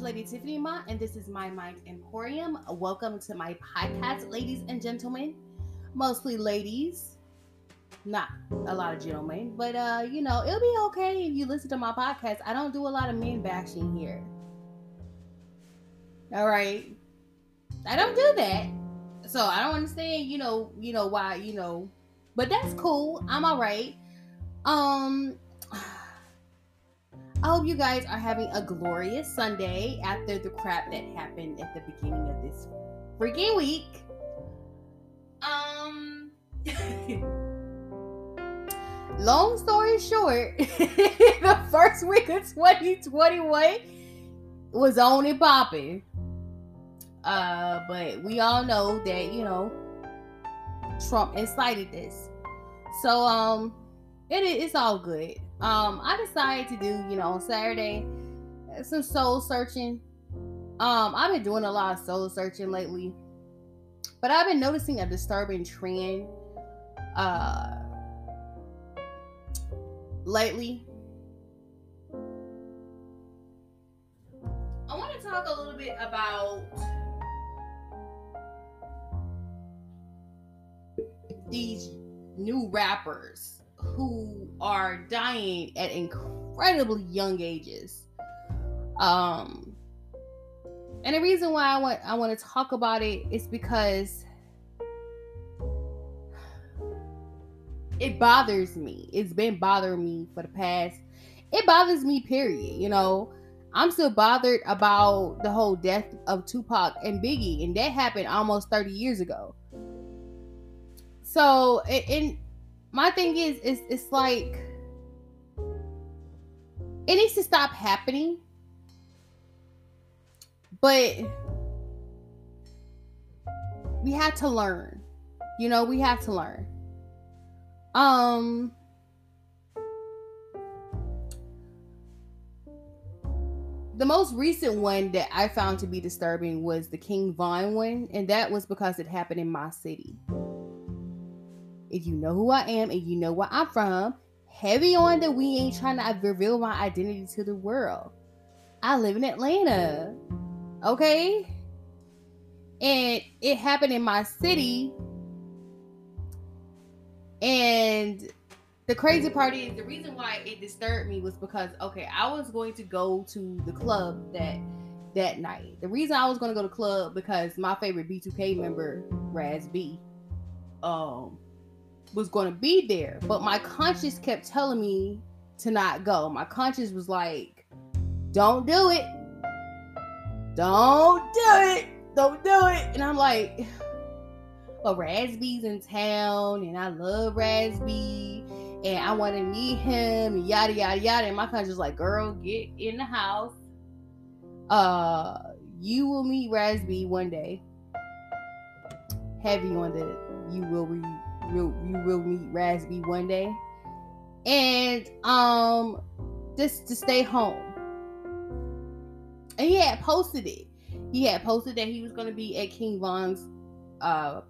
is Lady Tiffany Ma, and this is My Mind Emporium. Welcome to my podcast, ladies and gentlemen. Mostly ladies, not a lot of gentlemen, but uh, you know, it'll be okay if you listen to my podcast. I don't do a lot of men bashing here. All right. I don't do that. So I don't understand, you know, you know why, you know, but that's cool. I'm all right. Um I hope you guys are having a glorious Sunday after the crap that happened at the beginning of this freaking week. Um, long story short, the first week of 2021 was only popping. Uh, but we all know that, you know, Trump incited this. So, um, it, it's all good um, I decided to do, you know, on Saturday, some soul searching. Um, I've been doing a lot of soul searching lately, but I've been noticing a disturbing trend uh lately. I want to talk a little bit about these new rappers who are dying at incredibly young ages. Um, and the reason why I want I want to talk about it is because it bothers me. It's been bothering me for the past. It bothers me. Period. You know, I'm still bothered about the whole death of Tupac and Biggie, and that happened almost 30 years ago. So, and my thing is, is it's like it needs to stop happening. But we had to learn. You know, we have to learn. Um the most recent one that I found to be disturbing was the King Von one, and that was because it happened in my city. If you know who I am and you know where I'm from, heavy on that we ain't trying to reveal my identity to the world. I live in Atlanta. Okay? And it happened in my city. And the crazy part is the reason why it disturbed me was because okay, I was going to go to the club that that night. The reason I was going to go to club because my favorite B2K member, Raz B, um, was going to be there, but my conscience kept telling me to not go. My conscience was like, "Don't do it. Don't do it. Don't do it." And I'm like, "Well, Raz B's in town, and I love Raz B, and I want to meet him, and yada yada yada." And my conscience was like, "Girl, get in the house. Uh, you will meet Raz B one day." Heavy on the you will read you will meet Raz B one day, and um, just to stay home. And he had posted it. He had posted that he was going to be at King Von's uh,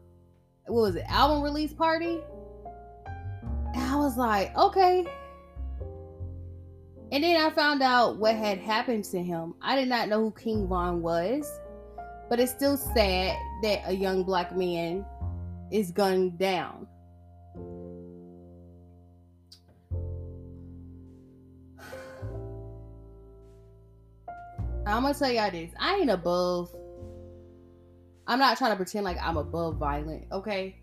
what was it, album release party. And I was like, okay. And then I found out what had happened to him. I did not know who King Von was, but it's still sad that a young black man is gunned down. I'm gonna tell y'all this. I ain't above. I'm not trying to pretend like I'm above violent, okay?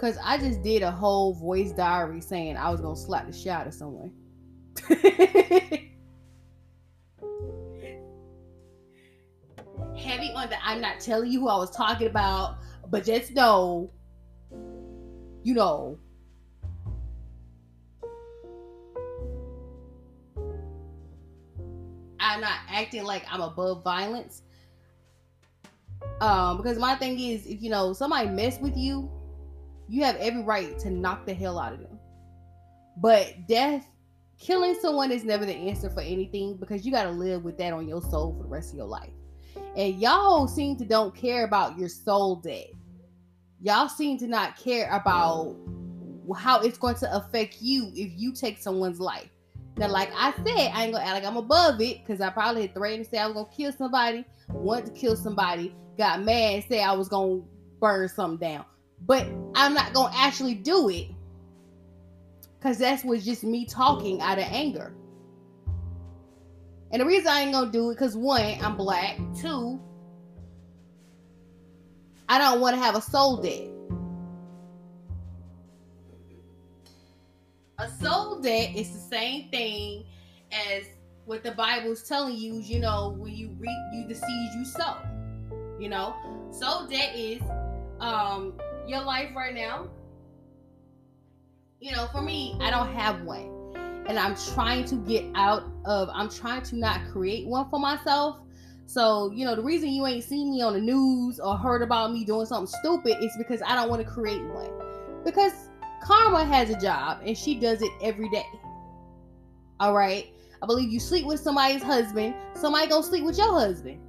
Cause I just did a whole voice diary saying I was gonna slap the shit out of someone. Heavy on that. I'm not telling you who I was talking about, but just know, you know, I'm not acting like I'm above violence. Um, because my thing is, if you know somebody mess with you, you have every right to knock the hell out of them. But death, killing someone is never the answer for anything because you got to live with that on your soul for the rest of your life. And y'all seem to don't care about your soul dead. Y'all seem to not care about how it's going to affect you if you take someone's life. Now, like I said, I ain't gonna act like I'm above it because I probably had threatened to say I was gonna kill somebody, wanted to kill somebody, got mad, and said I was gonna burn something down. But I'm not gonna actually do it because that's was just me talking out of anger. And the reason I ain't gonna do it, because one, I'm black. Two, I don't want to have a soul debt. A soul debt is the same thing as what the Bible is telling you. You know, when you reap, you the seeds you sow. You know, soul debt is um your life right now. You know, for me, I don't have one and I'm trying to get out of I'm trying to not create one for myself. So, you know, the reason you ain't seen me on the news or heard about me doing something stupid is because I don't want to create one. Because Karma has a job and she does it every day. All right. I believe you sleep with somebody's husband, somebody gonna sleep with your husband.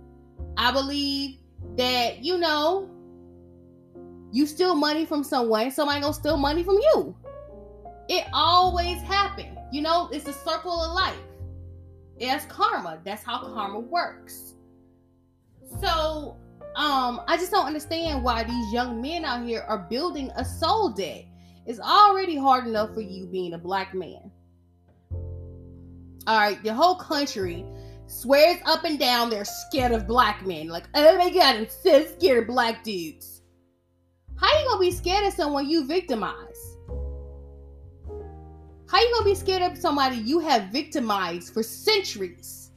I believe that, you know, you steal money from someone, somebody gonna steal money from you. It always happens. You know, it's a circle of life. It's karma. That's how karma works. So, um, I just don't understand why these young men out here are building a soul debt. It's already hard enough for you being a black man. All right, the whole country swears up and down they're scared of black men. Like, oh my god, I'm so scared of black dudes. How you gonna be scared of someone you victimize? How you gonna be scared of somebody you have victimized for centuries?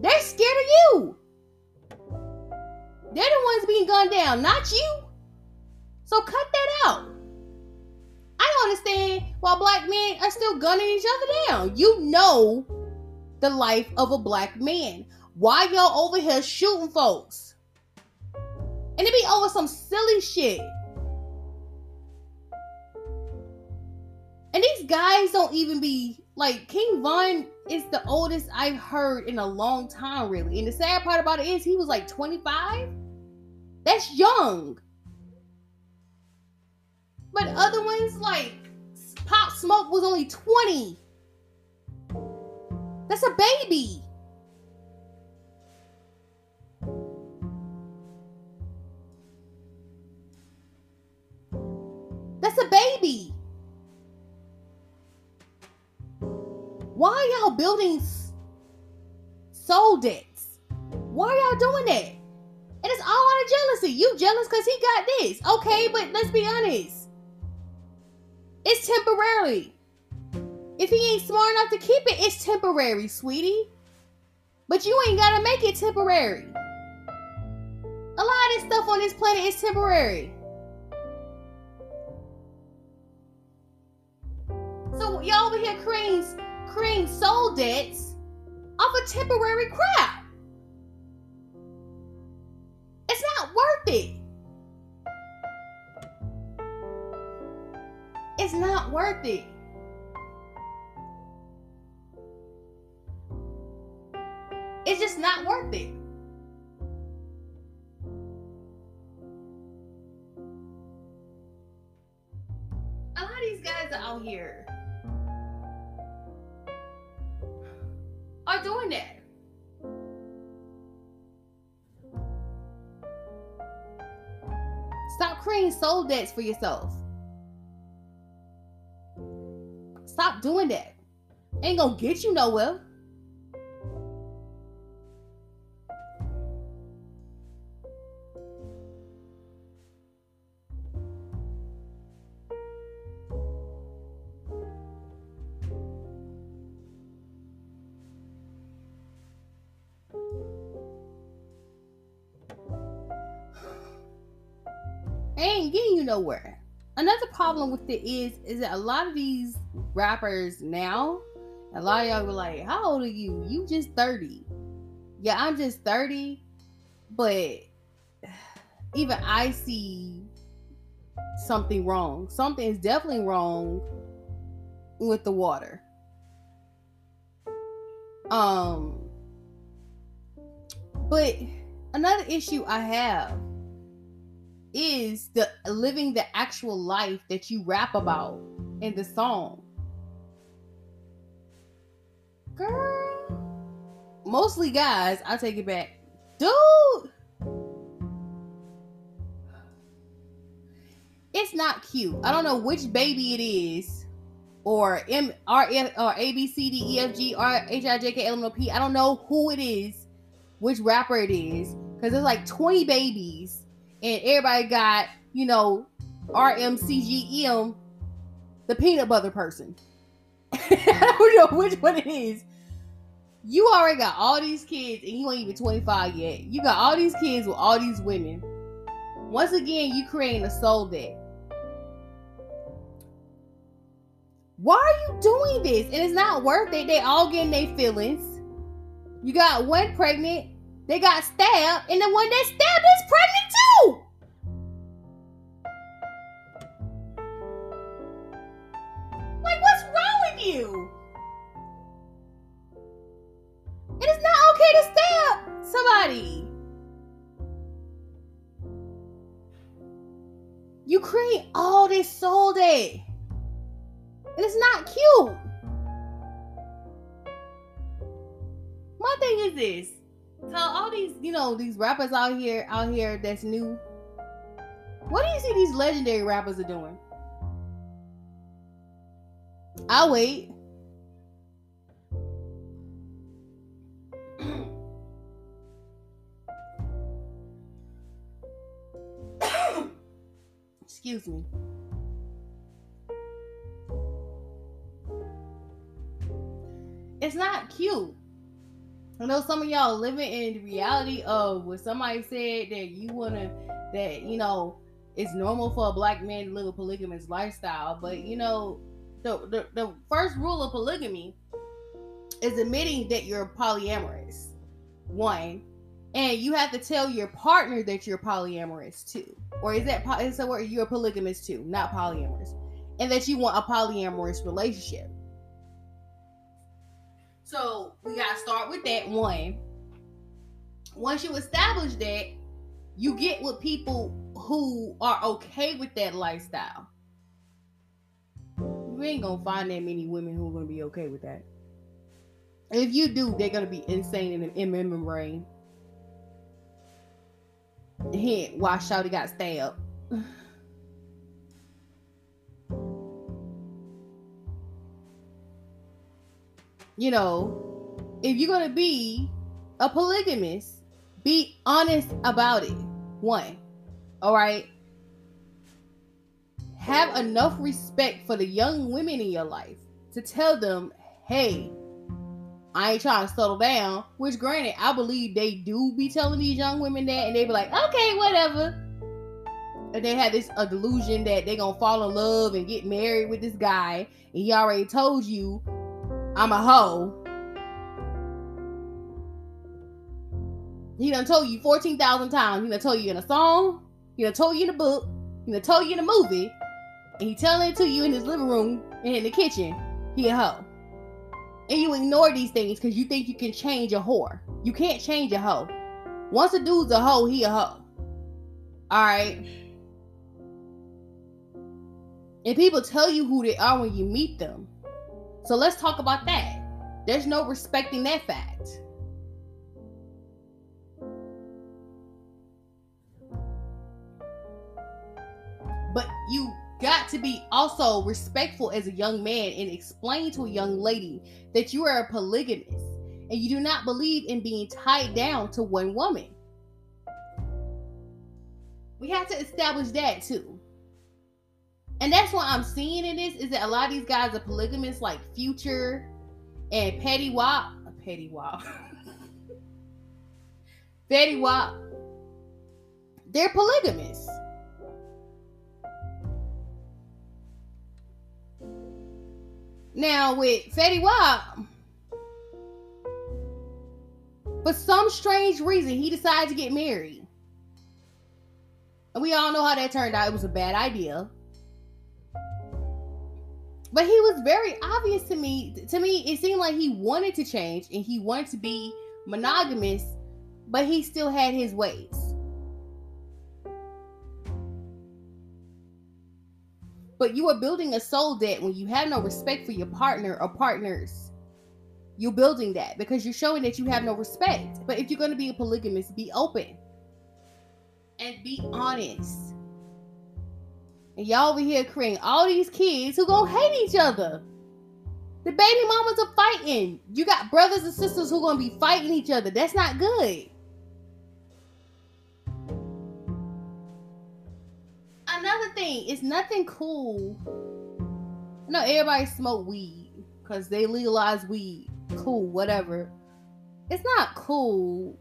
They're scared of you. They're the ones being gunned down, not you. So cut that out. I don't understand why black men are still gunning each other down. You know the life of a black man. Why y'all over here shooting folks? And it be over some silly shit. And these guys don't even be like King Von is the oldest I've heard in a long time, really. And the sad part about it is he was like 25. That's young. But other ones like Pop Smoke was only 20. That's a baby. That's a baby. Why y'all building soul debts? Why y'all doing that? And it's all out of jealousy. You jealous because he got this. Okay, but let's be honest. It's temporary. If he ain't smart enough to keep it, it's temporary, sweetie. But you ain't gotta make it temporary. A lot of this stuff on this planet is temporary. So y'all over here creating creating soul debts off a temporary crap. It. It's not worth it. It's just not worth it. A lot of these guys out here are doing that. Creating soul debts for yourself. Stop doing that. Ain't gonna get you nowhere. Nowhere. Another problem with it is is that a lot of these rappers now, a lot of y'all were like, How old are you? You just 30. Yeah, I'm just 30, but even I see something wrong. Something is definitely wrong with the water. Um but another issue I have is the living the actual life that you rap about in the song. girl. Mostly guys. I take it back, dude. It's not cute. I don't know which baby it is, or M R F or A B C D E F G R H I J K L M N O P. I don't know who it is, which rapper it is, because there's like 20 babies, and everybody got you know R M C G M, the peanut butter person. I don't know which one it is. You already got all these kids, and you ain't even 25 yet. You got all these kids with all these women. Once again, you creating a soul debt. Why are you doing this? And it's not worth it. They all getting their feelings. You got one pregnant, they got stabbed, and the one that stabbed is pregnant too. Like, what's wrong with you? It is not okay to stab somebody. You create all this soul debt. And it's not cute. My thing is this. Tell all these, you know, these rappers out here, out here that's new. What do you see these legendary rappers are doing? I'll wait. Excuse me. it's not cute. I know some of y'all living in the reality of what somebody said that you wanna that you know it's normal for a black man to live a polygamous lifestyle, but you know the the, the first rule of polygamy is admitting that you're polyamorous. One, and you have to tell your partner that you're polyamorous too, or is that where you're polygamous too, not polyamorous, and that you want a polyamorous relationship. So we gotta start with that one. Once you establish that, you get with people who are okay with that lifestyle. You ain't gonna find that many women who are gonna be okay with that. If you do, they're gonna be insane in the in membrane. Hint why Shouty got stabbed. you know, if you're gonna be a polygamist, be honest about it. One, all right. Have enough respect for the young women in your life to tell them, hey, I ain't trying to settle down. Which, granted, I believe they do be telling these young women that, and they be like, okay, whatever. And they have this a delusion that they're gonna fall in love and get married with this guy, and he already told you I'm a hoe. He done told you 14,000 times. He done told you in a song. He done told you in a book. He done told you in a movie. And he telling it to you in his living room and in the kitchen. He a hoe. And you ignore these things because you think you can change a whore. You can't change a hoe. Once a dude's a hoe, he a hoe. Alright? And people tell you who they are when you meet them. So let's talk about that. There's no respecting that fact. But you got to be also respectful as a young man and explain to a young lady that you are a polygamist and you do not believe in being tied down to one woman. We have to establish that too. And that's what I'm seeing in this is that a lot of these guys are polygamists, like Future and Petty. Uh, Petty Wap. Fetty Wap. They're polygamists. Now with Fetty Wap, for some strange reason, he decided to get married. And we all know how that turned out. It was a bad idea. But he was very obvious to me. To me, it seemed like he wanted to change and he wanted to be monogamous, but he still had his ways. But you are building a soul debt when you have no respect for your partner or partners. You're building that because you're showing that you have no respect. But if you're going to be a polygamist, be open and be honest. And y'all over here creating all these kids who gonna hate each other. The baby mamas are fighting. You got brothers and sisters who gonna be fighting each other. That's not good. Another thing, it's nothing cool. No, everybody smoke weed because they legalize weed. Cool, whatever. It's not cool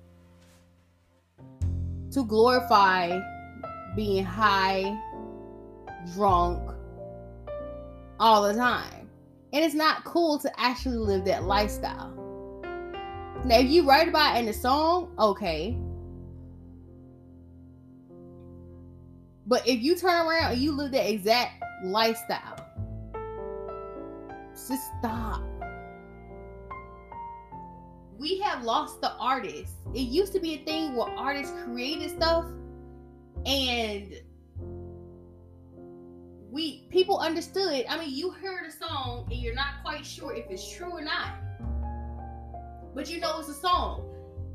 to glorify being high, drunk all the time. And it's not cool to actually live that lifestyle. Now, if you write about it in a song, okay. But if you turn around and you live that exact lifestyle, just stop. We have lost the artist. It used to be a thing where artists created stuff and we people understood. I mean, you heard a song and you're not quite sure if it's true or not. But you know it's a song.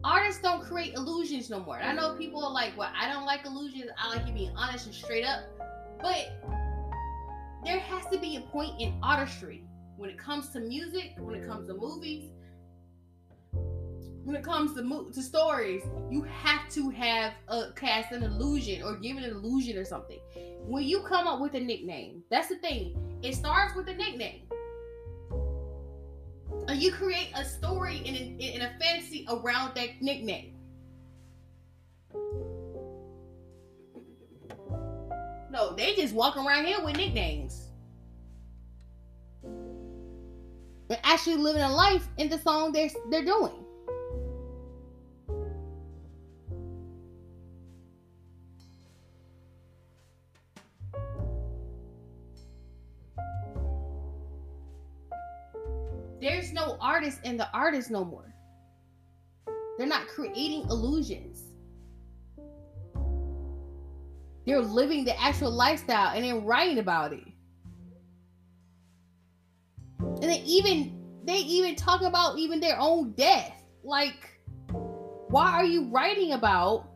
Artists don't create illusions no more. I know people are like, well, I don't like illusions. I like you being honest and straight up. But there has to be a point in artistry when it comes to music, when it comes to movies, when it comes to mo- to stories, you have to have a cast an illusion or give an illusion or something. When you come up with a nickname, that's the thing. It starts with a nickname. And you create a story in a, a fantasy around that nickname. No, they just walk around here with nicknames. And actually living a life in the song they're they're doing. In the artist no more. They're not creating illusions. They're living the actual lifestyle and then writing about it. And they even they even talk about even their own death. Like, why are you writing about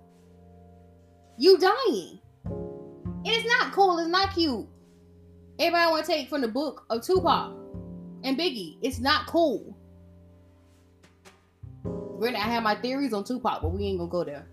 you dying? It's not cool, it's not cute. Everybody want to take from the book of Tupac and Biggie. It's not cool. Granted, I have my theories on Tupac, but we ain't gonna go there.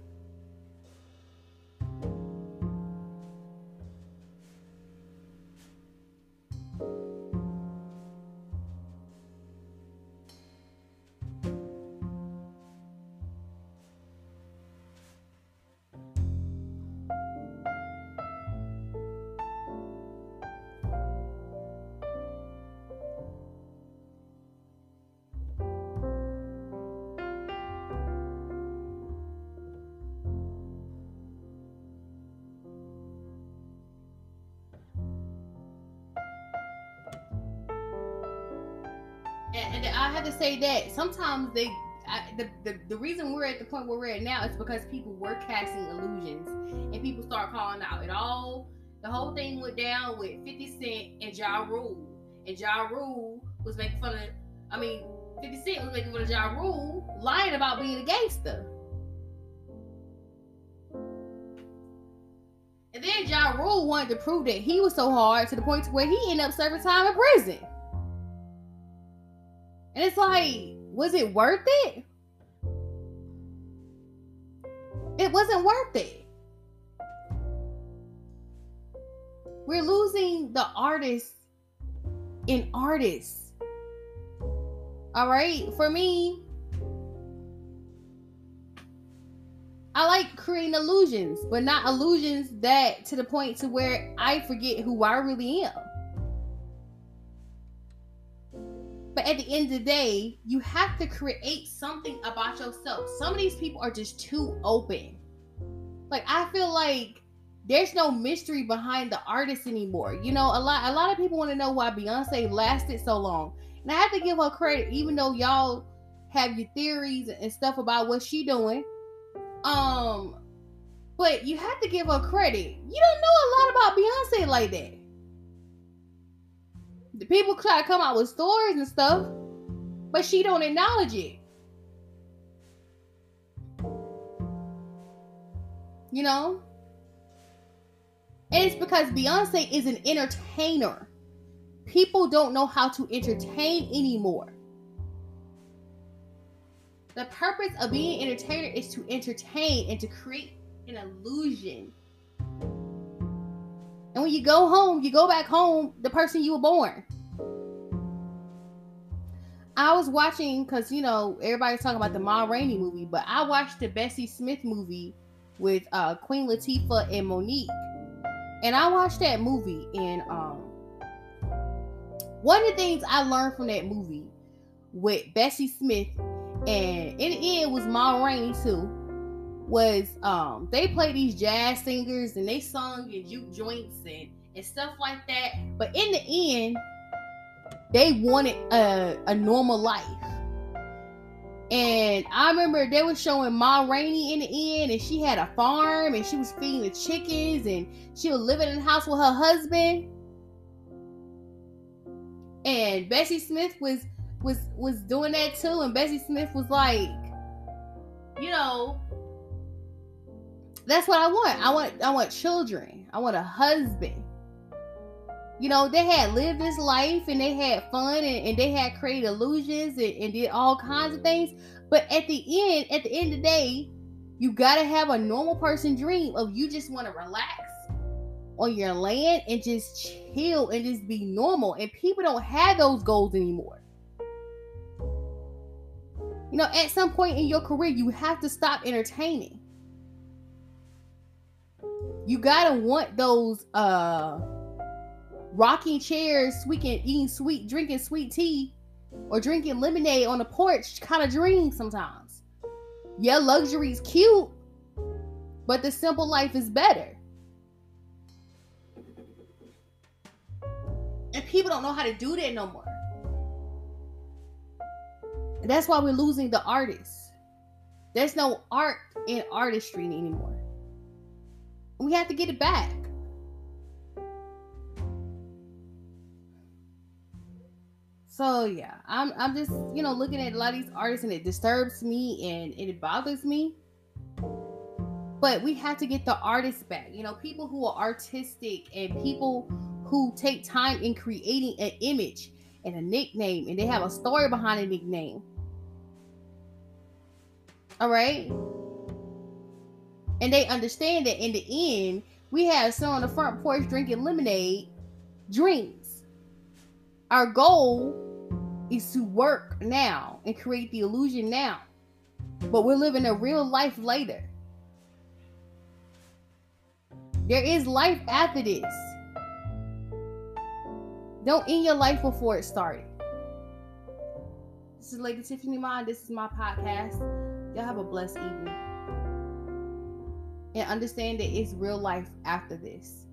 And, I have to say that sometimes they I, the, the the reason we're at the point where we're at now is because people were casting illusions and people start calling out. It all the whole thing went down with 50 Cent and Ja Rule. And Ja Rule was making fun of I mean 50 Cent was making fun of Ja Rule lying about being a gangster. And then Ja Rule wanted to prove that he was so hard to the point to where he ended up serving time in prison. And it's like, was it worth it? It wasn't worth it. We're losing the artists in artists. All right, for me, I like creating illusions, but not illusions that to the point to where I forget who I really am. But at the end of the day, you have to create something about yourself. Some of these people are just too open. Like I feel like there's no mystery behind the artist anymore. You know, a lot a lot of people want to know why Beyonce lasted so long. And I have to give her credit, even though y'all have your theories and stuff about what she doing. Um, but you have to give her credit. You don't know a lot about Beyonce like that the people try to come out with stories and stuff. but she don't acknowledge it. You know? And it's because Beyonce is an entertainer. People don't know how to entertain anymore. The purpose of being an entertainer is to entertain and to create an illusion. And when you go home, you go back home the person you were born. I was watching because you know everybody's talking about the Ma Rainey movie, but I watched the Bessie Smith movie with uh, Queen Latifah and Mo'Nique, and I watched that movie. And um, one of the things I learned from that movie with Bessie Smith, and in the end was Ma Rainey too, was um they played these jazz singers and they sung in juke joints and and stuff like that. But in the end they wanted a, a normal life. And I remember they were showing Ma Rainey in the end, and she had a farm and she was feeding the chickens and she was living in the house with her husband. And Bessie Smith was was was doing that too, and Bessie Smith was like, you know, that's what I want. I want I want children. I want a husband you know, they had lived this life and they had fun and, and they had created illusions and, and, did all kinds of things. But at the end, at the end of the day, you gotta have a normal person dream of you just want to relax on your land and just chill and just be normal. And people don't have those goals anymore. You know, at some point in your career, you have to stop entertaining. You gotta want those uh rocking chairs, sweet eating sweet, drinking sweet tea, or drinking lemonade on the porch kind of dream sometimes. Yeah, luxury is cute, but the simple life is better. And people don't know how to do that no more. And that's why we're losing the artists. There's no art in artistry anymore. We have to get it back. So yeah, I'm I'm just you know looking at a lot of these artists and it disturbs me and, it bothers me. But we have to get the artists back. You know, people who are artistic and people who take time in creating an image and a nickname and they have a story behind a nickname. All right. And they understand that in the end, we have someone on the front porch drinking lemonade dreams. Our goal is to work now and create the illusion now. But we're living a real life later. There is life after this. Don't end your life before it started. This is Lady Tiffany Mind. This is my podcast. Y'all have a blessed evening. And understand that it's real life after this.